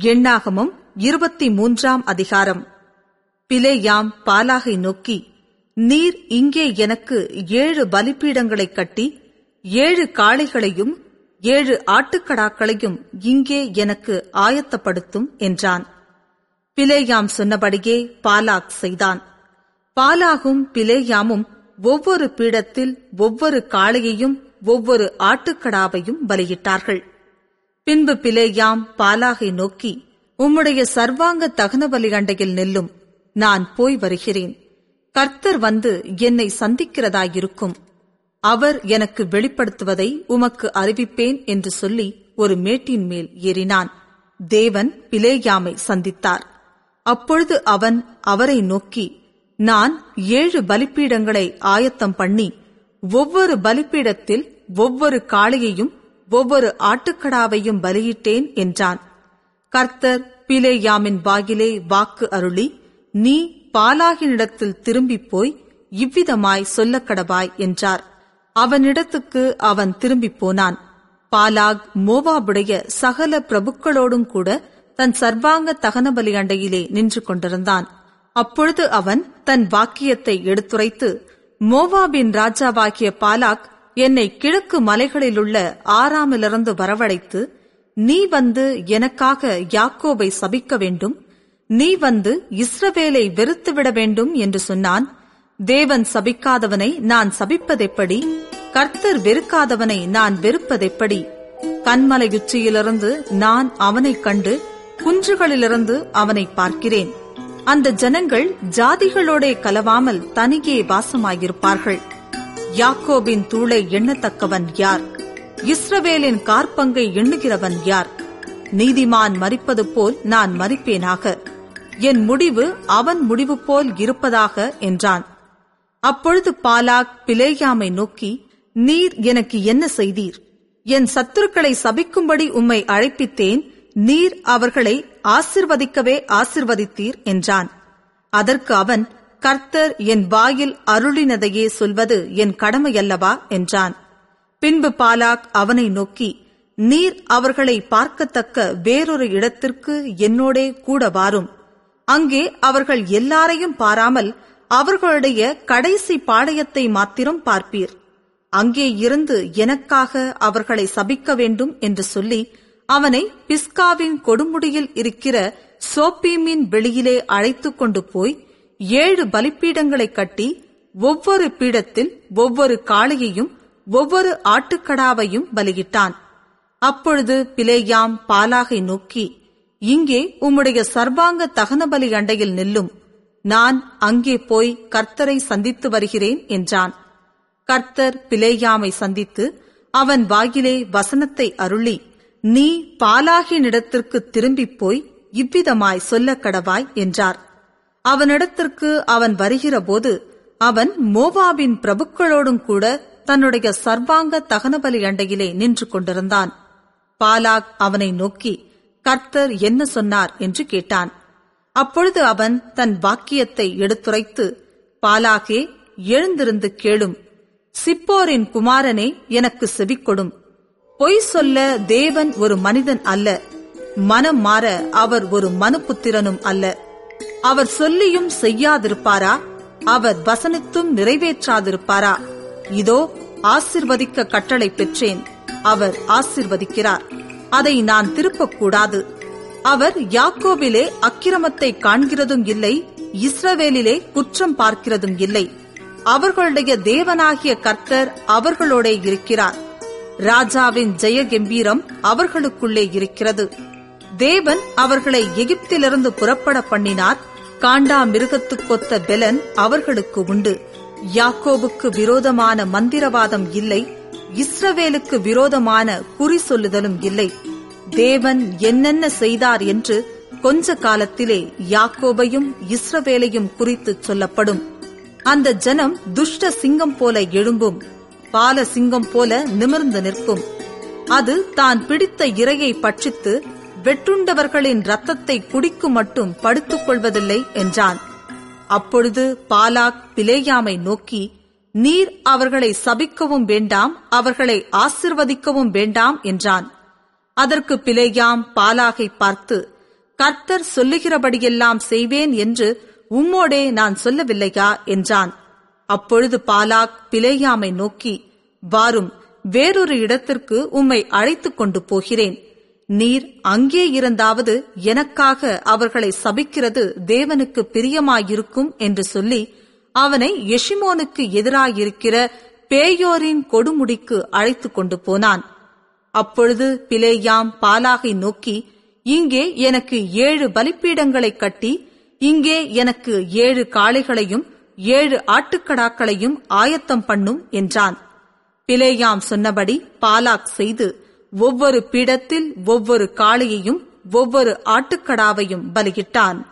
எண்ணாகமம் இருபத்தி மூன்றாம் அதிகாரம். பிலேயாம் பாலாகை நோக்கி நீர் இங்கே எனக்கு ஏழு பலிப்பீடங்களை கட்டி ஏழு காளைகளையும் ஏழு ஆட்டுக்கடாக்களையும் இங்கே எனக்கு ஆயத்தப்படுத்தும் என்றான். பிலேயாம் சொன்னபடியே பாலாக் செய்தான். பாலாகும் பிலேயாமும் ஒவ்வொரு பீடத்தில் ஒவ்வொரு காளையையும் ஒவ்வொரு ஆட்டுக்கடாவையும் பலியிட்டார்கள். பின்பு பிலேயாம் பாலாகை நோக்கி உம்முடைய சர்வாங்க தகன பலி அண்டையில் நெல்லும். நான் போய் வருகிறேன். கர்த்தர் வந்து என்னை சந்திக்கிறதாயிருக்கும். அவர் எனக்கு வெளிப்படுத்துவதை உமக்கு அறிவிப்பேன் என்று சொல்லி ஒரு மேட்டின் மேல் ஏறினான். தேவன் பிலேயாமை சந்தித்தார். அப்பொழுது அவன் அவரை நோக்கி நான் ஏழு பலிப்பீடங்களை ஆயத்தம் பண்ணி ஒவ்வொரு பலிப்பீடத்தில் ஒவ்வொரு காளையையும் ஒவ்வொரு ஆட்டுக்கடாவையும் பலியிட்டேன் என்றான். கர்த்தர் பிலேயாமின் வாயிலே வாக்கு அருளி நீ பாலாகினிடத்தில் திரும்பிப் போய் இவ்விதமாய் சொல்லக்கடவாய் என்றார். அவனிடத்துக்கு அவன் திரும்பிப் போனான். பாலாக் மோவாபுடைய சகல பிரபுக்களோடும் கூட தன் சர்வாங்க தகனபலி அண்டையிலே நின்று கொண்டிருந்தான். அப்பொழுது அவன் தன் வாக்கியத்தை எடுத்துரைத்து மோவாபின் ராஜாவாகிய பாலாக் என்னை கிழக்கு மலைகளிலுள்ள ஆறாமிலிருந்து வரவழைத்து நீ வந்து எனக்காக யாக்கோபை சபிக்க வேண்டும் நீ வந்து இஸ்ரவேலை வெறுத்துவிட வேண்டும் என்று சொன்னான். தேவன் சபிக்காதவனை நான் சபிப்பதெப்படி கர்த்தர் வெறுக்காதவனை நான் வெறுப்பதெப்படி. கண்மலை உச்சியிலிருந்து நான் அவனைக் கண்டு குன்றுகளிலிருந்து அவனை பார்க்கிறேன். அந்த ஜனங்கள் ஜாதிகளோடே கலவாமல் தனியே வாசமாயிருப்பார்கள். யாக்கோபின் தூளை எண்ணத்தக்கவன் யார்? இஸ்ரவேலின் கார்பங்கை எண்ணுகிறவன் யார்? நீதிமான் மறிப்பது போல் நான் மறிப்பேனாக என் முடிவு அவன் முடிவு போல் இருப்பதாக என்றான். அப்பொழுது பாலாக் பிலேயாமை நோக்கி நீர் எனக்கு என்ன செய்தீர்? என் சத்துருக்களை சபிக்கும்படி உம்மை அழைப்பித்தேன். நீர் அவர்களை ஆசிர்வதிக்கவே ஆசிர்வதித்தீர் என்றான். அதற்கு அவன் கர்த்தர் என் வாயில் அருளினதையே சொல்வது என் கடமையல்லவா? என்றான். பின்பு பாலாக் அவனை நோக்கி நீர் அவர்களை பார்க்கத்தக்க வேறொரு இடத்திற்கு என்னோடே கூட வாரும். அங்கே அவர்கள் எல்லாரையும் பாராமல் அவர்களுடைய கடைசி பாளையத்தை மாத்திரம் பார்ப்பீர். அங்கே இருந்து எனக்காக அவர்களை சபிக்க வேண்டும் என்று சொல்லி அவனை பிஸ்காவின் கொடுமுடியில் இருக்கிற சோப்பீமின் வெளியிலே அழைத்துக் கொண்டு போய் ஏழு பலிப்பீடங்களை கட்டி ஒவ்வொரு பீடத்தில் ஒவ்வொரு காளையையும் ஒவ்வொரு ஆட்டுக்கடாவையும் பலியிட்டான். அப்பொழுது பிலேயாம் பாலாகை நோக்கி இங்கே உம்முடைய சர்வாங்க தகனபலி அண்டையில் நில்லும். நான் அங்கே போய் கர்த்தரை சந்தித்து வருகிறேன் என்றான். கர்த்தர் பிலேயாமை சந்தித்து அவன் வாயிலே வசனத்தை அருளி நீ பாலாகினிடத்திற்கு திரும்பிப் போய் இவ்விதமாய் சொல்லக் கடவாய் என்றார். அவனிடத்திற்கு அவன் வருகிறபோது அவன் மோவாபின் பிரபுக்களோடும் கூட தன்னுடைய சர்வாங்க தகனபலி அண்டையிலே நின்று கொண்டிருந்தான். பாலாக் அவனை நோக்கி கர்த்தர் என்ன சொன்னார்? என்று கேட்டான். அப்பொழுது அவன் தன் வாக்கியத்தை எடுத்துரைத்து பாலாகே எழுந்திருந்து கேளும். சிப்போரின் குமாரனே எனக்கு செவிக்கொடும் பொய் சொல்ல தேவன் ஒரு மனிதன் அல்ல. மனம் மாற அவர் ஒரு மனுபுத்திரனும் அல்ல. அவர் சொல்லியும் செய்யாதிருப்பாரா? அவர் வசனித்தும் நிறைவேற்றாதிருப்பாரா? இதோ ஆசிர்வதிக்க கட்டளை பெற்றேன். அவர் ஆசிர்வதிக்கிறார். அதை நான் திருப்பக்கூடாது. அவர் யாக்கோவிலே அக்கிரமத்தை காண்கிறதும் இல்லை இஸ்ரவேலிலே குற்றம் பார்க்கிறதும் இல்லை. அவர்களுடைய தேவனாகிய கர்த்தர் அவர்களோடே இருக்கிறார். ராஜாவின் ஜெய கம்பீரம் அவர்களுக்குள்ளே இருக்கிறது. தேவன் அவர்களை எகிப்திலிருந்து புறப்பட பண்ணினார். காண்டா மிருகத்துக்கொத்த பெலன் அவர்களுக்கு உண்டு. யாக்கோபுக்கு விரோதமான மந்திரவாதம் இல்லை. இஸ்ரவேலுக்கு விரோதமான குறி சொல்லுதலும் இல்லை. தேவன் என்னென்ன செய்தார் என்று கொஞ்ச காலத்திலே யாக்கோபையும் இஸ்ரவேலையும் குறித்து சொல்லப்படும். அந்த ஜனம் துஷ்ட சிங்கம் போல எழும்பும். பால சிங்கம் போல நிமிர்ந்து நிற்கும். அது தான் பிடித்த இரையை பட்சித்து வெட்டுண்டவர்களின் ரத்தத்தை குடிக்கும் மட்டும் படுத்துக் கொள்வதில்லை என்றான். அப்பொழுது பாலாக் பிலேயாமை நோக்கி நீர் அவர்களை சபிக்கவும் வேண்டாம் அவர்களை ஆசிர்வதிக்கவும் வேண்டாம் என்றான். அதற்கு பிலேயாம் பாலாகை பார்த்து கர்த்தர் சொல்லுகிறபடியெல்லாம் செய்வேன் என்று உம்மோடே நான் சொல்லவில்லையா? என்றான். அப்பொழுது பாலாக் பிலேயாமை நோக்கி வாரும் வேறொரு இடத்திற்கு உம்மை அழைத்துக் கொண்டு போகிறேன். நீர் அங்கே இருந்தாவது எனக்காக அவர்களை சபிக்கிறது தேவனுக்கு பிரியமாயிருக்கும் என்று சொல்லி அவனை எஷிமோனுக்கு எதிராயிருக்கிற பேயோரின் கொடுமுடிக்கு அழைத்துக் கொண்டு போனான். அப்பொழுது பிலேயாம் பாலாகை நோக்கி இங்கே எனக்கு ஏழு பலிப்பீடங்களை கட்டி இங்கே எனக்கு ஏழு காளைகளையும் ஏழு ஆட்டுக்கடாக்களையும் ஆயத்தம் பண்ணும் என்றான். பிலேயாம் சொன்னபடி பாலாக் செய்து ஒவ்வொரு பீடத்தில் ஒவ்வொரு காளையையும் ஒவ்வொரு ஆட்டுக்கடாவையும் பலியிட்டான்.